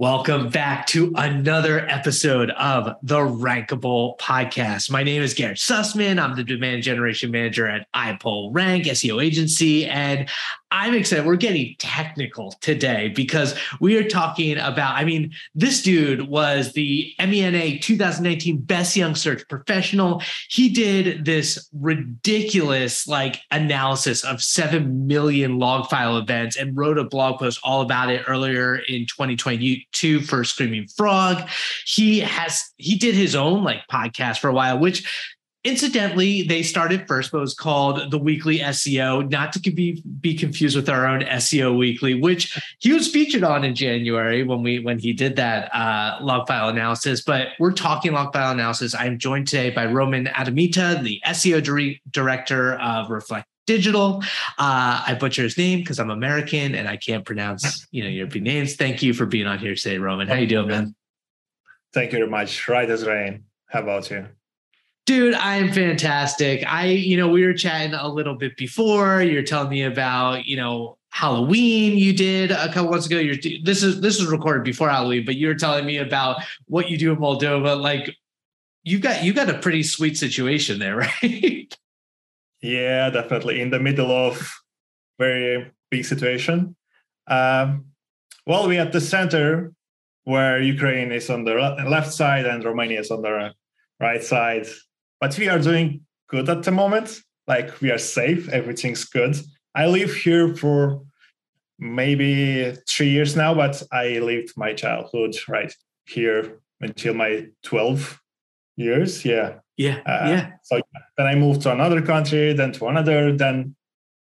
Welcome back to another episode of the Rankable Podcast. My name is Garrett Sussman. I'm the demand generation manager at iPullRank SEO agency, and I'm excited. We're getting technical today because we are talking about. I mean, this dude was the MENA 2019 Best Young Search Professional. He did this ridiculous like analysis of 7 million log file events and wrote a blog post all about it earlier in 2022 for Screaming Frog. He has he did his own like podcast for a while, which Incidentally, they started first, but it was called the Weekly SEO, not to be be confused with our own SEO Weekly, which he was featured on in January when we when he did that uh, log file analysis. But we're talking log file analysis. I'm joined today by Roman Adamita, the SEO dire- director of Reflect Digital. Uh, I butcher his name because I'm American and I can't pronounce you know European names. Thank you for being on here today, Roman. How you doing, man? Thank you very much. Right as rain. How about you? Dude, I'm fantastic. I, you know, we were chatting a little bit before. You're telling me about, you know, Halloween you did a couple months ago. You're this is this was recorded before Halloween, but you were telling me about what you do in Moldova. Like you got you got a pretty sweet situation there, right? Yeah, definitely. In the middle of very big situation. Um, well, we at the center where Ukraine is on the left side and Romania is on the right side but we are doing good at the moment. Like we are safe, everything's good. I live here for maybe three years now, but I lived my childhood right here until my 12 years. Yeah. Yeah. Uh, yeah. So then I moved to another country, then to another, then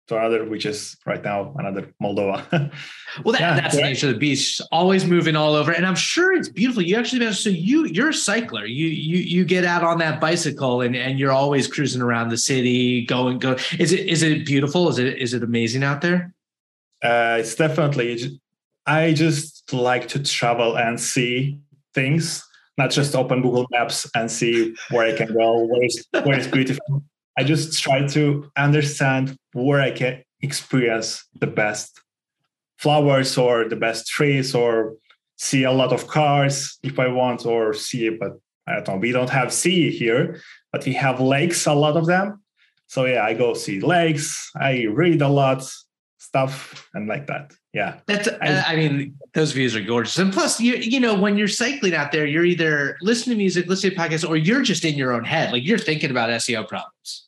to another, which is right now another Moldova. well, that, yeah, that's the nature of the beast. Always moving all over, and I'm sure it's beautiful. You actually so you you're a cycler. You you you get out on that bicycle and and you're always cruising around the city, going go. Is it is it beautiful? Is it is it amazing out there? Uh, it's definitely. I just like to travel and see things, not just open Google Maps and see where I can go, where is where is beautiful. I just try to understand where I can experience the best flowers or the best trees or see a lot of cars if I want or see. But I don't know. We don't have sea here, but we have lakes, a lot of them. So yeah, I go see lakes. I read a lot stuff and like that. Yeah, that's. I, I, mean, those views are gorgeous, and plus, you you know, when you're cycling out there, you're either listening to music, listening to podcasts, or you're just in your own head, like you're thinking about SEO problems.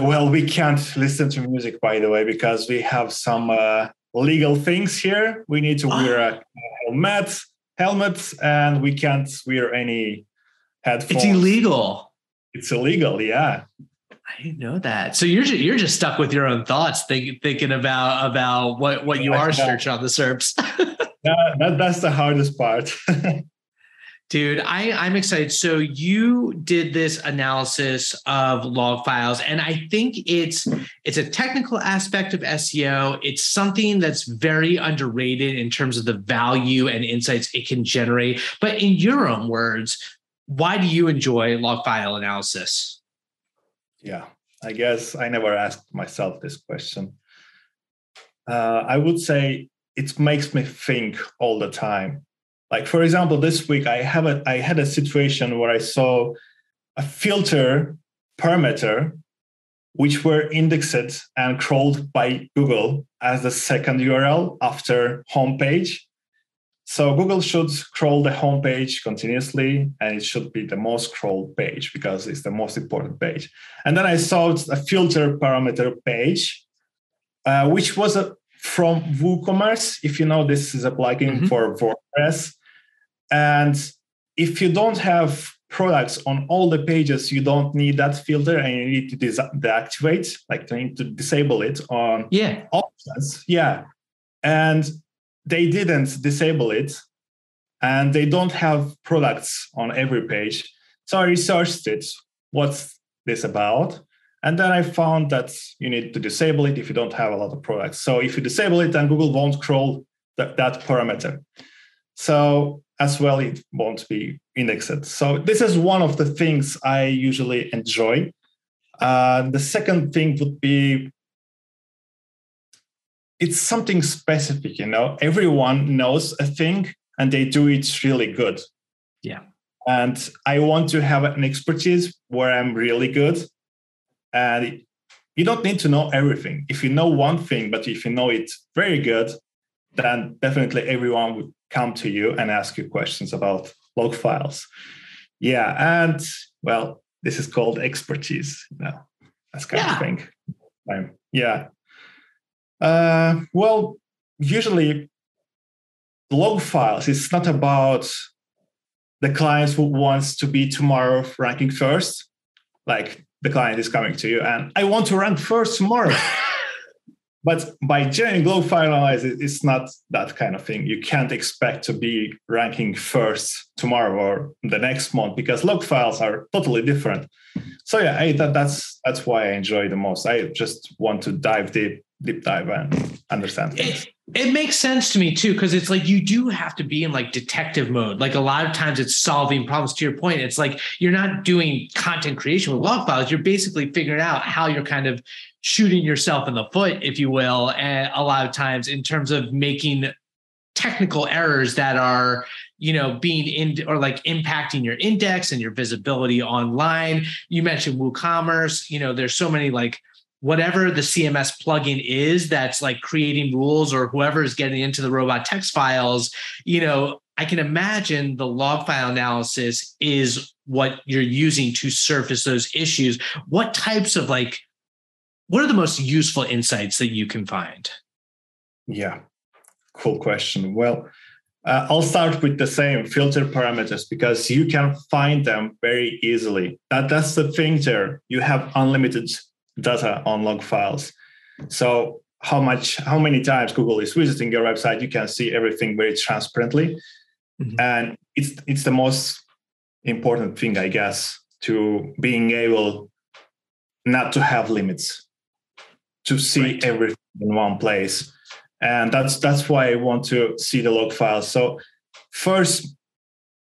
Well, we can't listen to music, by the way, because we have some uh, legal things here. We need to wear a helmet, helmet, and we can't wear any headphones. It's illegal. It's illegal, yeah. I didn't know that. So you're just, you're just stuck with your own thoughts, think, thinking about about what what you are searching on the SERPs. that, that's the hardest part. Dude, I, I'm excited. So you did this analysis of log files, and I think it's it's a technical aspect of SEO. It's something that's very underrated in terms of the value and insights it can generate. But in your own words, why do you enjoy log file analysis? Yeah, I guess I never asked myself this question. Uh, I would say it makes me think all the time like for example, this week I have a I had a situation where I saw a filter parameter which were indexed and crawled by Google as the second URL after homepage. So Google should crawl the homepage continuously, and it should be the most crawled page because it's the most important page. And then I saw a filter parameter page, uh, which was a, from WooCommerce. If you know, this is a plugin mm-hmm. for WordPress. And if you don't have products on all the pages, you don't need that filter and you need to deactivate, like you need to disable it on yeah. options. Yeah. And they didn't disable it and they don't have products on every page. So I researched it. What's this about? And then I found that you need to disable it if you don't have a lot of products. So if you disable it, then Google won't crawl that, that parameter. So as well, it won't be indexed. So this is one of the things I usually enjoy. Uh, the second thing would be it's something specific, you know. Everyone knows a thing and they do it really good. Yeah. And I want to have an expertise where I'm really good. And you don't need to know everything. If you know one thing, but if you know it very good, then definitely everyone would come to you and ask you questions about log files. Yeah. And well, this is called expertise. You know, that's kind yeah. of thing. Um, yeah. Uh, well, usually log files it's not about the client who wants to be tomorrow ranking first. Like the client is coming to you and i want to rank first tomorrow. But by joining log file analyzer it's not that kind of thing. You can't expect to be ranking first tomorrow or the next month because log files are totally different. So yeah I, that, that's that's why i enjoy the most. I just want to dive deep deep dive and understand things. It, it makes sense to me too, because it's like you do have to be in like detective mode. Like a lot of times it's solving problems. To your point, it's like you're not doing content creation with log files. You're basically figuring out how you're kind of shooting yourself in the foot, if you will, and a lot of times in terms of making technical errors that are you know being in or like impacting your index and your visibility online you mentioned woocommerce you know there's so many like whatever the CMS plugin is that's like creating rules or whoever is getting into the robot text files, you know, I can imagine the log file analysis is what you're using to surface those issues. What types of like, what are the most useful insights that you can find? Yeah, cool question. Well, uh, I'll start with the same filter parameters because you can find them very easily. That that's the thing there. You have unlimited data on log files. So how much, how many times Google is visiting your website, you can see everything very transparently. Mm-hmm. And it's it's the most important thing, I guess, to being able not to have limits, to see right. everything in one place. And that's that's why I want to see the log files. So first,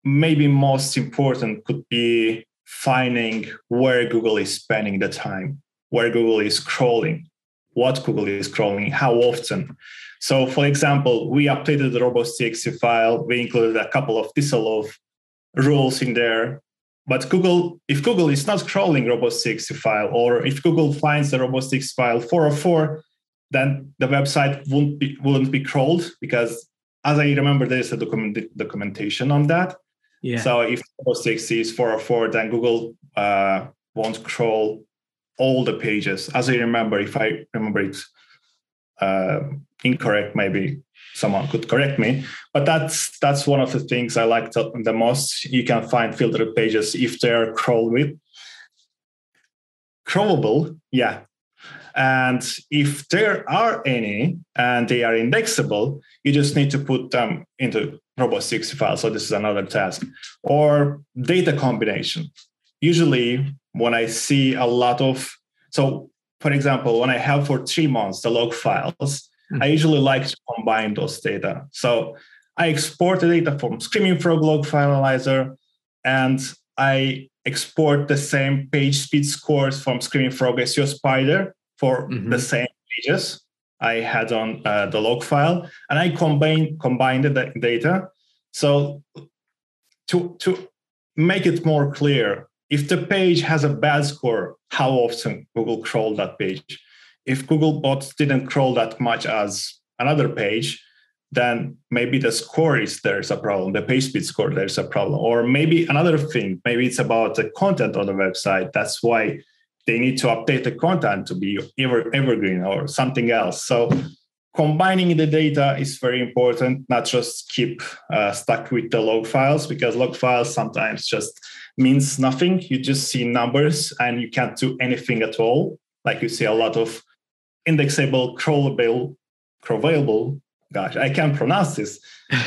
maybe most important could be finding where Google is spending the time where Google is crawling, what Google is crawling, how often. So, for example, we updated the robots.txt file. We included a couple of disallow rules in there. But Google, if Google is not crawling robots.txt file, or if Google finds the robots.txt file 404, then the website wouldn't be wouldn't be crawled because, as I remember, there is a document, documentation on that. Yeah. So if robots.txt is 404, then Google uh, won't crawl all the pages. As I remember, if I remember it uh, incorrect, maybe someone could correct me. But that's that's one of the things I like the most. You can find filtered pages if they're crawl with crawlable, yeah. And if there are any and they are indexable, you just need to put them into robots.txt file. So this is another task. Or data combination. Usually when I see a lot of so for example, when I have for three months the log files, mm-hmm. I usually like to combine those data. So I export the data from Screaming Frog log file analyzer, and I export the same page speed scores from Screaming Frog SEO Spider for mm-hmm. the same pages I had on uh, the log file, and I combine combine the data. So to to make it more clear, if the page has a bad score, how often Google crawl that page? If Google bots didn't crawl that much as another page, then maybe the score is there's a problem, the page speed score there's a problem, or maybe another thing, maybe it's about the content on the website. That's why they need to update the content to be ever, evergreen or something else. So combining the data is very important, not just keep uh, stuck with the log files because log files sometimes just means nothing. You just see numbers and you can't do anything at all. Like you see a lot of indexable, crawlable, crawlable. Gosh, I can't pronounce this.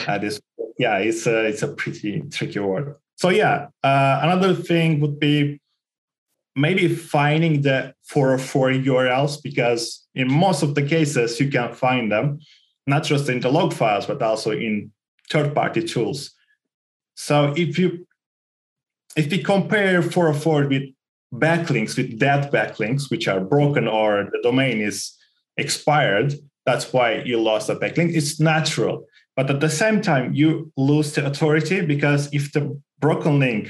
Uh, this, yeah, it's a it's a pretty tricky word. So yeah, uh, another thing would be maybe finding the 404 URLs because in most of the cases you can find them not just in the log files but also in third-party tools. So if you if we compare 404 with backlinks, with dead backlinks, which are broken or the domain is expired, that's why you lost a backlink. It's natural. but at the same time you lose the authority because if the broken link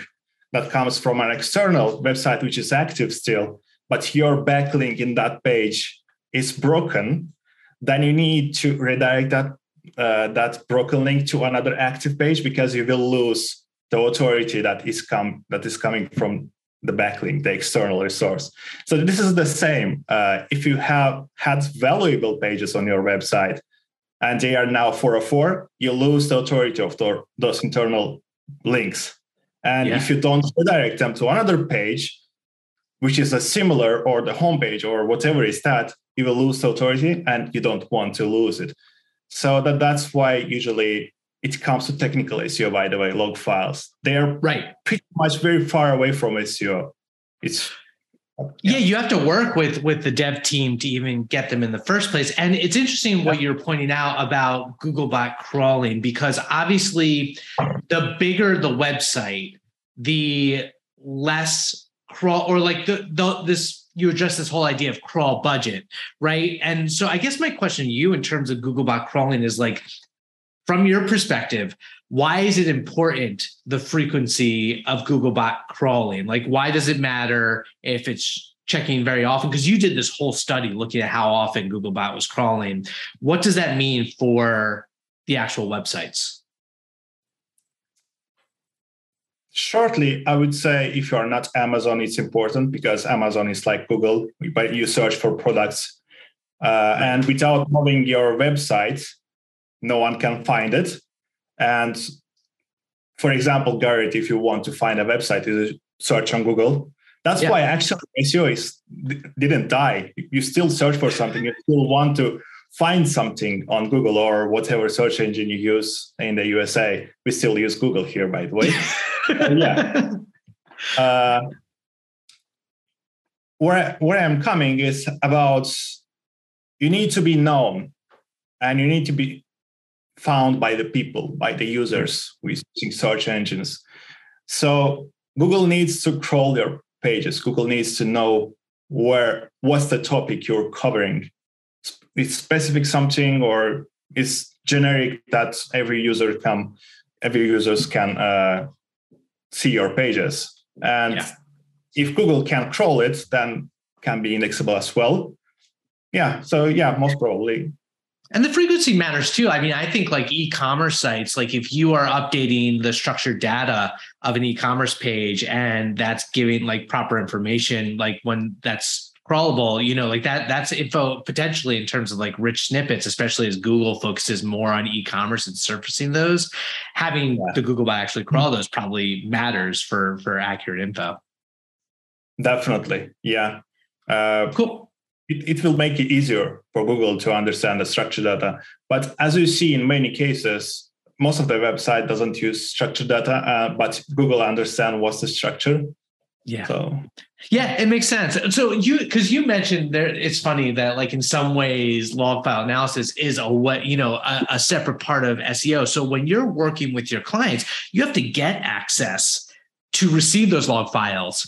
that comes from an external website which is active still but your backlink in that page is broken then you need to redirect that uh, that broken link to another active page because you will lose the authority that is come that is coming from the backlink, the external resource. So this is the same. Uh, if you have had valuable pages on your website and they are now 404, you lose the authority of the, those internal links. And yeah. if you don't redirect them to another page, which is a similar or the homepage or whatever is that, you will lose authority and you don't want to lose it. So that, that's why usually it comes to technical SEO, by the way, log files. They are right pretty much very far away from SEO. It's yeah. yeah. you have to work with with the dev team to even get them in the first place. And it's interesting what you're pointing out about Googlebot crawling because obviously, the bigger the website, the less crawl or like the, the this you address this whole idea of crawl budget, right? And so I guess my question to you in terms of Googlebot crawling is like from your perspective, why is it important the frequency of Googlebot crawling? Like, why does it matter if it's checking very often? Because you did this whole study looking at how often Googlebot was crawling. What does that mean for the actual websites? Shortly, I would say if you are not Amazon, it's important because Amazon is like Google, but you search for products. Uh, and without knowing your website, no one can find it. And for example, Garrett, if you want to find a website, you search on Google. That's yeah. why actually SEO is didn't die. You still search for something. You still want to find something on Google or whatever search engine you use in the USA. We still use Google here, by the way. yeah. Uh, where where I'm coming is about you need to be known, and you need to be found by the people, by the users using search engines. So Google needs to crawl their pages. Google needs to know where what's the topic you're covering. Is specific something or is generic that every user can every users can uh, see your pages. And yeah. if Google can crawl it, then can be indexable as well. Yeah. So yeah, most probably and the frequency matters too. I mean, I think like e-commerce sites, like if you are updating the structured data of an e-commerce page and that's giving like proper information, like when that's crawlable, you know, like that that's info potentially in terms of like rich snippets, especially as Google focuses more on e-commerce and surfacing those. Having yeah. the Googlebot actually crawl those probably matters for for accurate info. Definitely. Yeah. Uh, cool it, it will make it easier for Google to understand the structured data. But as you see in many cases, most of the website doesn't use structured data, uh, but Google understand what's the structure. Yeah. So yeah, it makes sense. So you because you mentioned there, it's funny that like in some ways, log file analysis is a what you know a, a separate part of SEO. So when you're working with your clients, you have to get access to receive those log files.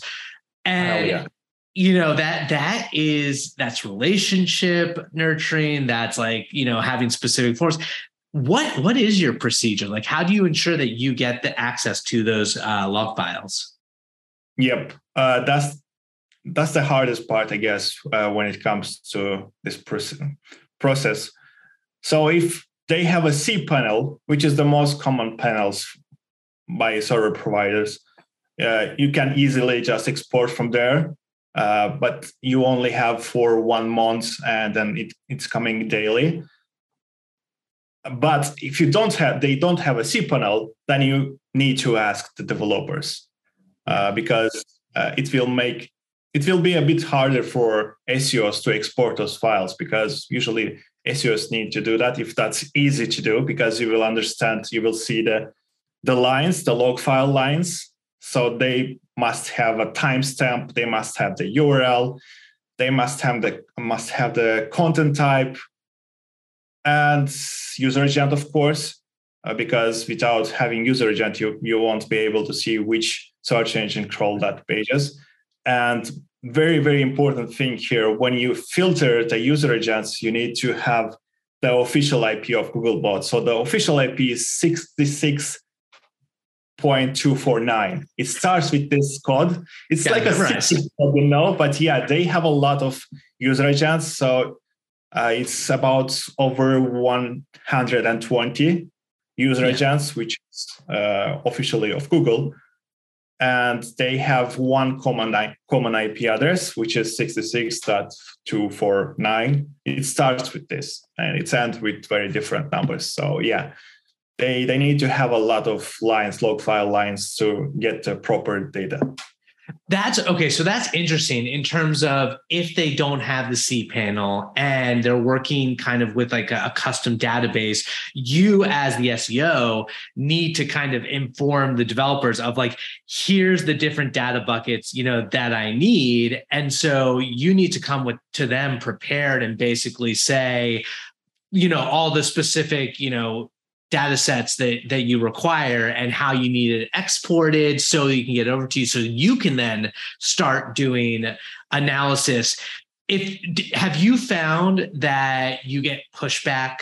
And oh, yeah you know that that is that's relationship nurturing that's like you know having specific forms. What what is your procedure? Like how do you ensure that you get the access to those uh, log files? Yep. Uh, that's that's the hardest part i guess uh, when it comes to this process. So if they have a cPanel which is the most common panels by server providers uh, you can easily just export from there uh, but you only have for one month and then it, it's coming daily. But if you don't have, they don't have a cPanel, then you need to ask the developers uh, because uh, it will make it will be a bit harder for SEOs to export those files because usually SEOs need to do that if that's easy to do because you will understand, you will see the the lines, the log file lines. So they must have a timestamp, they must have the URL, they must have the must have the content type, and user agent, of course, uh, because without having user agent, you you won't be able to see which search engine crawled that pages. And very very important thing here: when you filter the user agents, you need to have the official IP of Googlebot. So the official IP is 66.249. It starts with this code. It's yeah, like a right. code, you know, but yeah, they have a lot of user agents. So uh, it's about over 120 user yeah. agents, which is uh, officially of Google and they have one common, common IP address, which is 66.249. It starts with this and it ends with very different numbers. So yeah, they, they need to have a lot of lines, log file lines to get the proper data. That's okay. So that's interesting in terms of if they don't have the cPanel and they're working kind of with like a, a, custom database, you as the SEO need to kind of inform the developers of like, here's the different data buckets, you know, that I need. And so you need to come with to them prepared and basically say, you know, all the specific, you know, data sets that, that you require and how you need it exported so you can get over to you so you can then start doing analysis. If have you found that you get pushback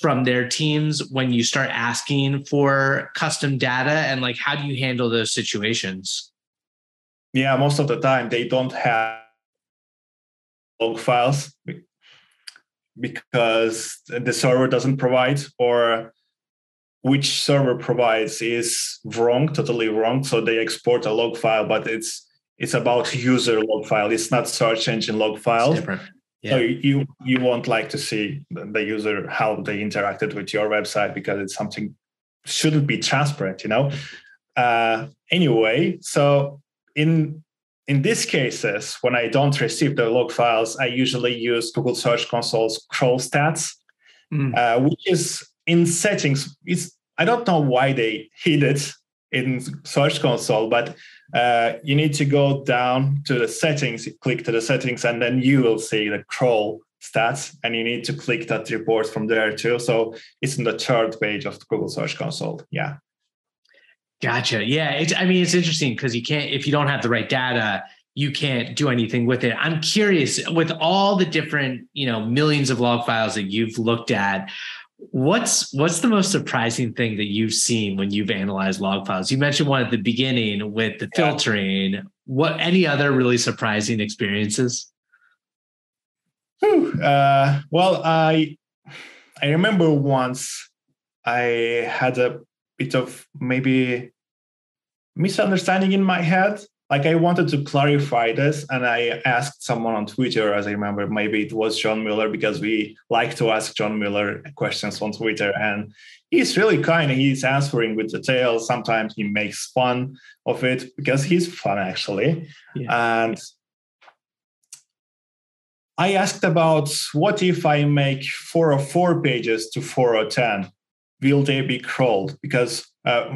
from their teams when you start asking for custom data? And like how do you handle those situations? Yeah most of the time they don't have log files because the server doesn't provide or which server provides is wrong, totally wrong. So they export a log file, but it's it's about user log file. It's not search engine log file. Yeah. So you you won't like to see the user how they interacted with your website because it's something shouldn't be transparent, you know. Uh, anyway, so in in these cases, when I don't receive the log files, I usually use Google Search Console's crawl stats, mm. uh, which is in settings, it's I don't know why they hid it in Search Console, but uh, you need to go down to the settings, click to the settings, and then you will see the crawl stats, and you need to click that report from there too. So it's in the third page of Google Search Console. Yeah. Gotcha. Yeah. It's, I mean, it's interesting because you can't, if you don't have the right data, you can't do anything with it. I'm curious with all the different, you know, millions of log files that you've looked at, What's what's the most surprising thing that you've seen when you've analyzed log files? You mentioned one at the beginning with the yeah. filtering. What any other really surprising experiences? Uh, well, I I remember once I had a bit of maybe misunderstanding in my head like I wanted to clarify this, and I asked someone on Twitter, as I remember, maybe it was John Mueller because we like to ask John Mueller questions on Twitter, and he's really kind. He's answering with detail. Sometimes he makes fun of it because he's fun actually, yeah. and. I asked about what if I make four or four pages to four or ten? Will they be crawled? Because uh,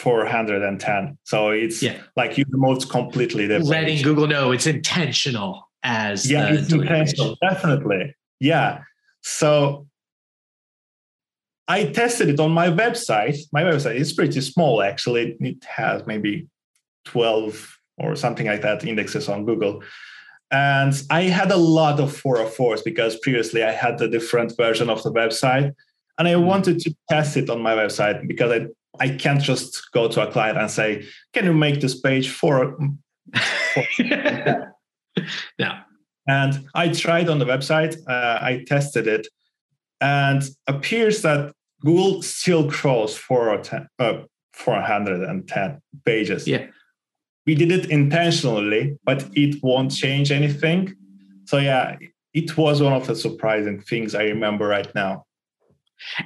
410. So it's yeah. like you remote completely the letting page. Google know it's intentional as yeah, it's intentional, definitely. Yeah. So I tested it on my website. My website is pretty small actually. It has maybe 12 or something like that indexes on Google. And I had a lot of 404s because previously I had the different version of the website. And I mm-hmm. wanted to test it on my website because I I can't just go to a client and say, "Can you make this page for?" for yeah. And I tried on the website. Uh, I tested it, and appears that Google still crawls for uh, 410 pages. Yeah. We did it intentionally, but it won't change anything. So yeah, it was one of the surprising things I remember right now.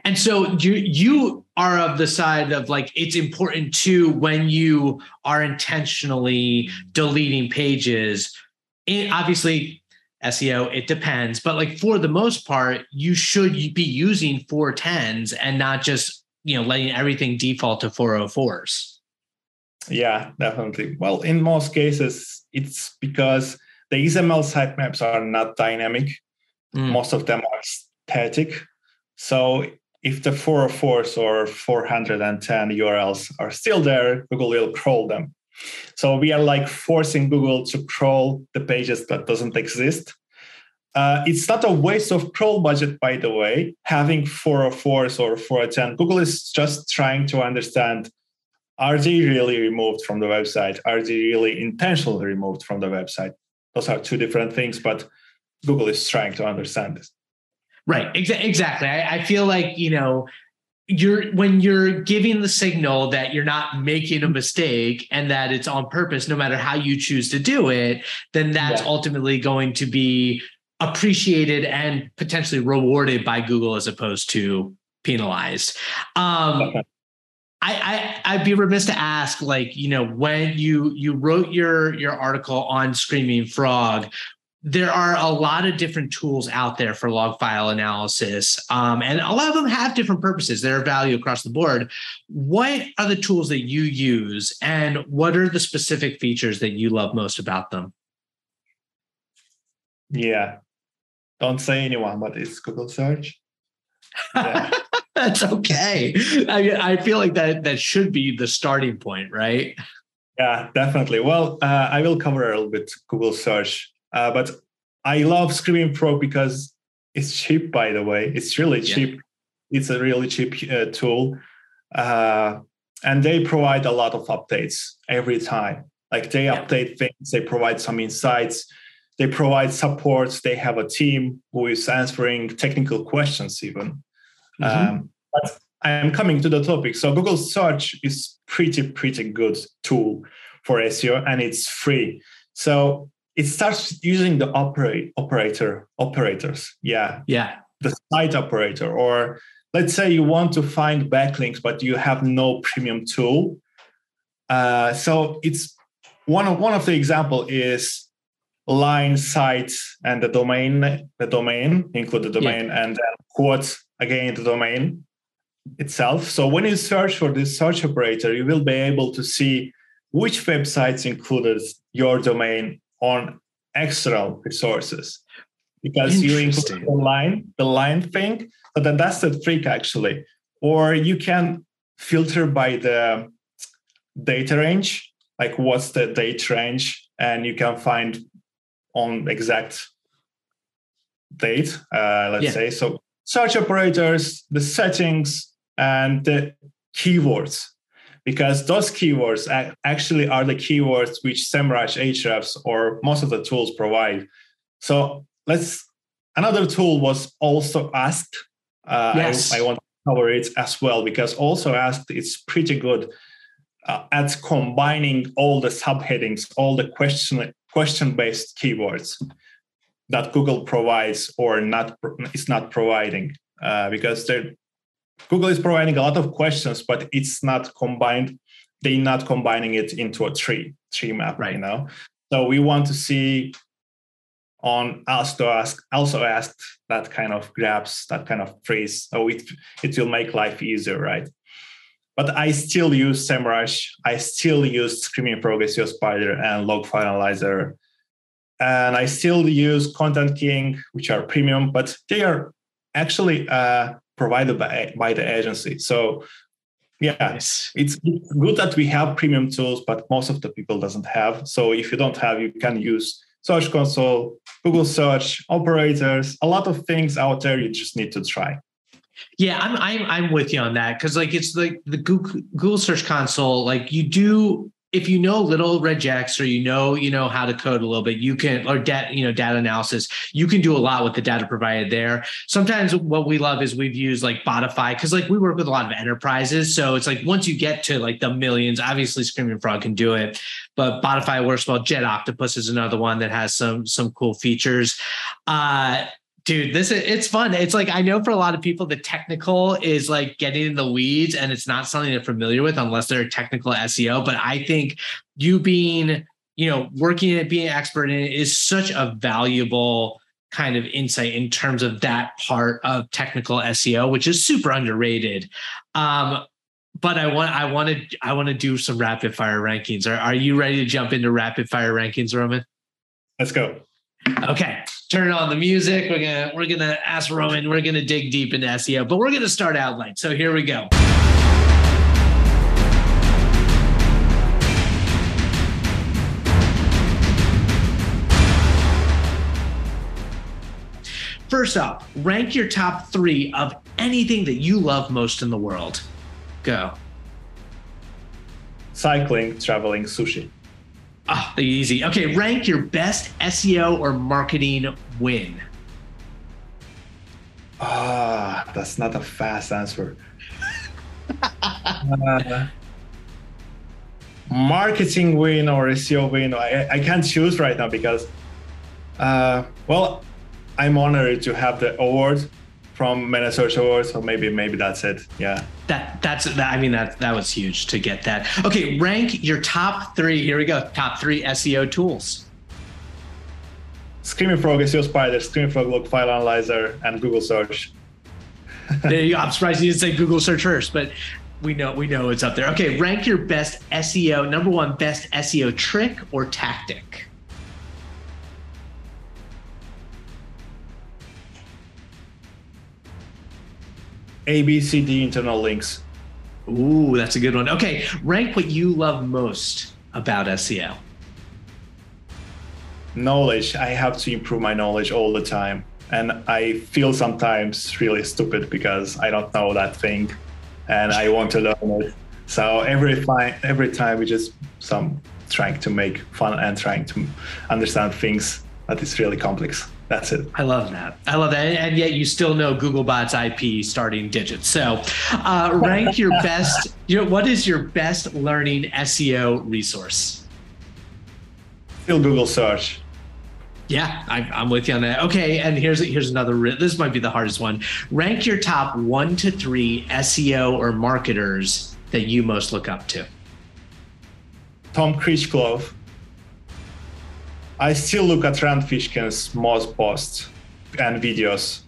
And so you you are of the side of like it's important too when you are intentionally deleting pages. It, obviously, SEO it depends, but like for the most part, you should be using 410s and not just you know letting everything default to 404s. Yeah, definitely. Well, in most cases, it's because the XML sitemaps are not dynamic. Mm. Most of them are static so if the 404s or 410 URLs are still there, Google will crawl them. So we are like forcing Google to crawl the pages that doesn't exist. uh, it's not a waste of crawl budget, by the way, having 404s or 410. Google is just trying to understand are they really removed from the website? Are they really intentionally removed from the website? Those are two different things, but Google is trying to understand this. Right. Exa- exactly. I, I feel like, you know, you're when you're giving the signal that you're not making a mistake and that it's on purpose no matter how you choose to do it then that's yeah. ultimately going to be appreciated and potentially rewarded by google as opposed to penalized um, okay. I, I would be remiss to ask, like, you know, when you you wrote your your article on Screaming Frog, there are a lot of different tools out there for log file analysis, um, and a lot of them have different purposes. They're value across the board. What are the tools that you use, and what are the specific features that you love most about them? Yeah, don't say anyone, but it's Google search. Yeah. That's okay. I, I feel like that that should be the starting point, right? Yeah, definitely. Well, uh, I will cover a little bit Google search uh, but I love Screaming Frog because it's cheap, by the way. It's really cheap. Yeah. It's a really cheap uh, tool. Uh, and they provide a lot of updates every time. Like they yeah. update things, they provide some insights, they provide supports. They have a team who is answering technical questions, even. Mm-hmm. Um, but I am coming to the topic. So Google Search is pretty, pretty good tool for SEO and it's free. So it starts using the operate operator operators. Yeah. Yeah. The site operator, or let's say you want to find backlinks, but you have no premium tool. Uh, so it's one of one of the example is line site and the domain, the domain, include the domain yeah. and then quote again the domain itself. So when you search for this search operator, you will be able to see which websites included your domain on external resources because you include the line, the line thing. So then that's the trick actually. Or you can filter by the data range, like what's the date range, and you can find on exact date, uh, let's yeah. say. So search operators, the settings, and the keywords because those keywords actually are the keywords which SEMrush, Ahrefs, or most of the tools provide. So let's another tool was AlsoAsked. Uh, yes. I, I, want to cover it as well because AlsoAsked it's pretty good uh, at combining all the subheadings, all the question question based keywords that Google provides or not is not providing uh, because they're Google is providing a lot of questions, but it's not combined. They're not combining it into a tree tree map, right? You know, so we want to see on also ask also ask that kind of grabs that kind of phrase. So it it will make life easier, right? But I still use SEMrush. I still use Screaming Frog SEO Spider and Log File Analyzer. And I still use ContentKing, which are premium, but they are actually uh, provided by, by the agency. So yeah, yes. it's good that we have premium tools, but most of the people doesn't have. So if you don't have, you can use Search Console, Google Search, operators, a lot of things out there. You just need to try. Yeah, I'm I'm I'm with you on that because like it's like the Google, Google Search Console. Like you do if you know little regex or you know you know how to code a little bit you can or data you know data analysis you can do a lot with the data provided there. Sometimes what we love is we've used like botify because like we work with a lot of enterprises. So it's like once you get to like the millions obviously screaming frog can do it but botify works well. Jet octopus is another one that has some some cool features. Uh dude this is it's fun it's like i know for a lot of people the technical is like getting in the weeds and it's not something they're familiar with unless they're a technical seo but i think you being you know working in it being an expert in it is such a valuable kind of insight in terms of that part of technical seo which is super underrated um but I want I want to I want to do some rapid fire rankings. Are, are you ready to jump into rapid fire rankings, Roman? Let's go. Okay turn on the music. We're gonna we're gonna ask Roman. We're gonna dig deep into SEO, but we're gonna start out light. So here we go. first up, rank your top three of anything that you love most in the world. Go. Cycling, traveling, sushi. Ah, oh, easy. Okay, rank your best SEO or marketing win. Ah, that's not a fast answer. uh, marketing win or SEO win, I, I can't choose right now because, uh, well, I'm honored to have the award from Search Awards, so maybe maybe that's it. Yeah. That that's that. I mean that that was huge to get that. Okay, rank your top three. Here we go. Top three SEO tools. Screaming Frog, SEO Spider, Screaming Frog Log File Analyzer, and Google Search. there you go. I'm surprised you didn't say Google Search first, but we know we know it's up there. Okay, rank your best SEO number one best SEO trick or tactic. ABCD internal links. Ooh, that's a good one. Okay, rank what you love most about SEO. Knowledge. I have to improve my knowledge all the time. And I feel sometimes really stupid because I don't know that thing and I want to learn it. So every time, every time we just some trying to make fun and trying to understand things that is really complex. That's it. I love that. I love that. And yet you still know Googlebot's IP starting digits. So uh, rank your best, you know, what is your best learning SEO resource? Still Google search. Yeah, I, am with you on that. Okay, and here's here's another. This might be the hardest one. Rank your top one to three SEO or marketers that you most look up to. Tom Critchlow. I still look at Rand Fishkin's most posts and videos.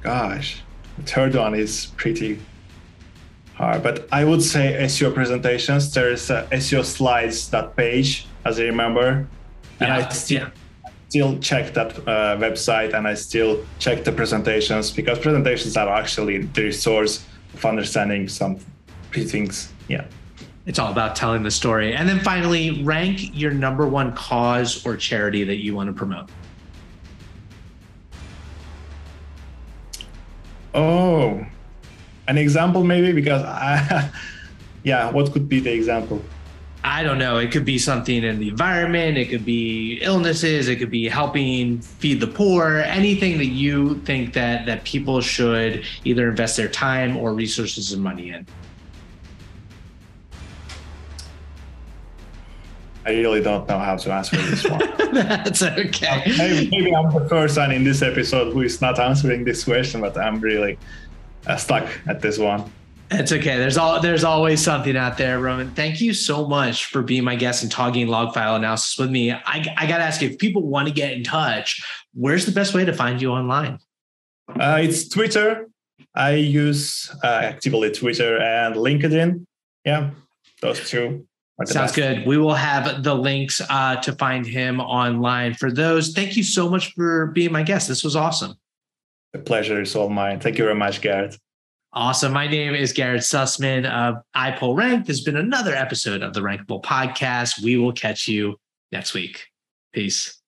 Gosh, the third one is pretty hard, but I would say SEO presentations. There is a SEO slides that page, as I remember, and yeah, I still yeah. still check that uh, website and I still check the presentations because presentations are actually the resource of understanding some things. Yeah. It's all about telling the story. And then finally, rank your number one cause or charity that you want to promote. Oh, an example maybe because I, yeah, what could be the example? I don't know. It could be something in the environment. It could be illnesses. It could be helping feed the poor. Anything that you think that that people should either invest their time or resources and money in. I really don't know how to answer this one. That's okay. maybe, maybe, I'm the person in this episode who is not answering this question, but I'm really uh, stuck at this one. It's okay. There's all there's always something out there, Roman. Thank you so much for being my guest and talking log file analysis with me. I, I got to ask you, if people want to get in touch, where's the best way to find you online? Uh, it's Twitter. I use uh, actively Twitter and LinkedIn. Yeah, those two. Sounds good. We will have the links uh, to find him online for those. Thank you so much for being my guest. This was awesome. The pleasure is all mine. Thank you very much, Garrett. Awesome. My name is Garrett Sussman of iPullRank. This has been another episode of the Rankable Podcast. We will catch you next week. Peace.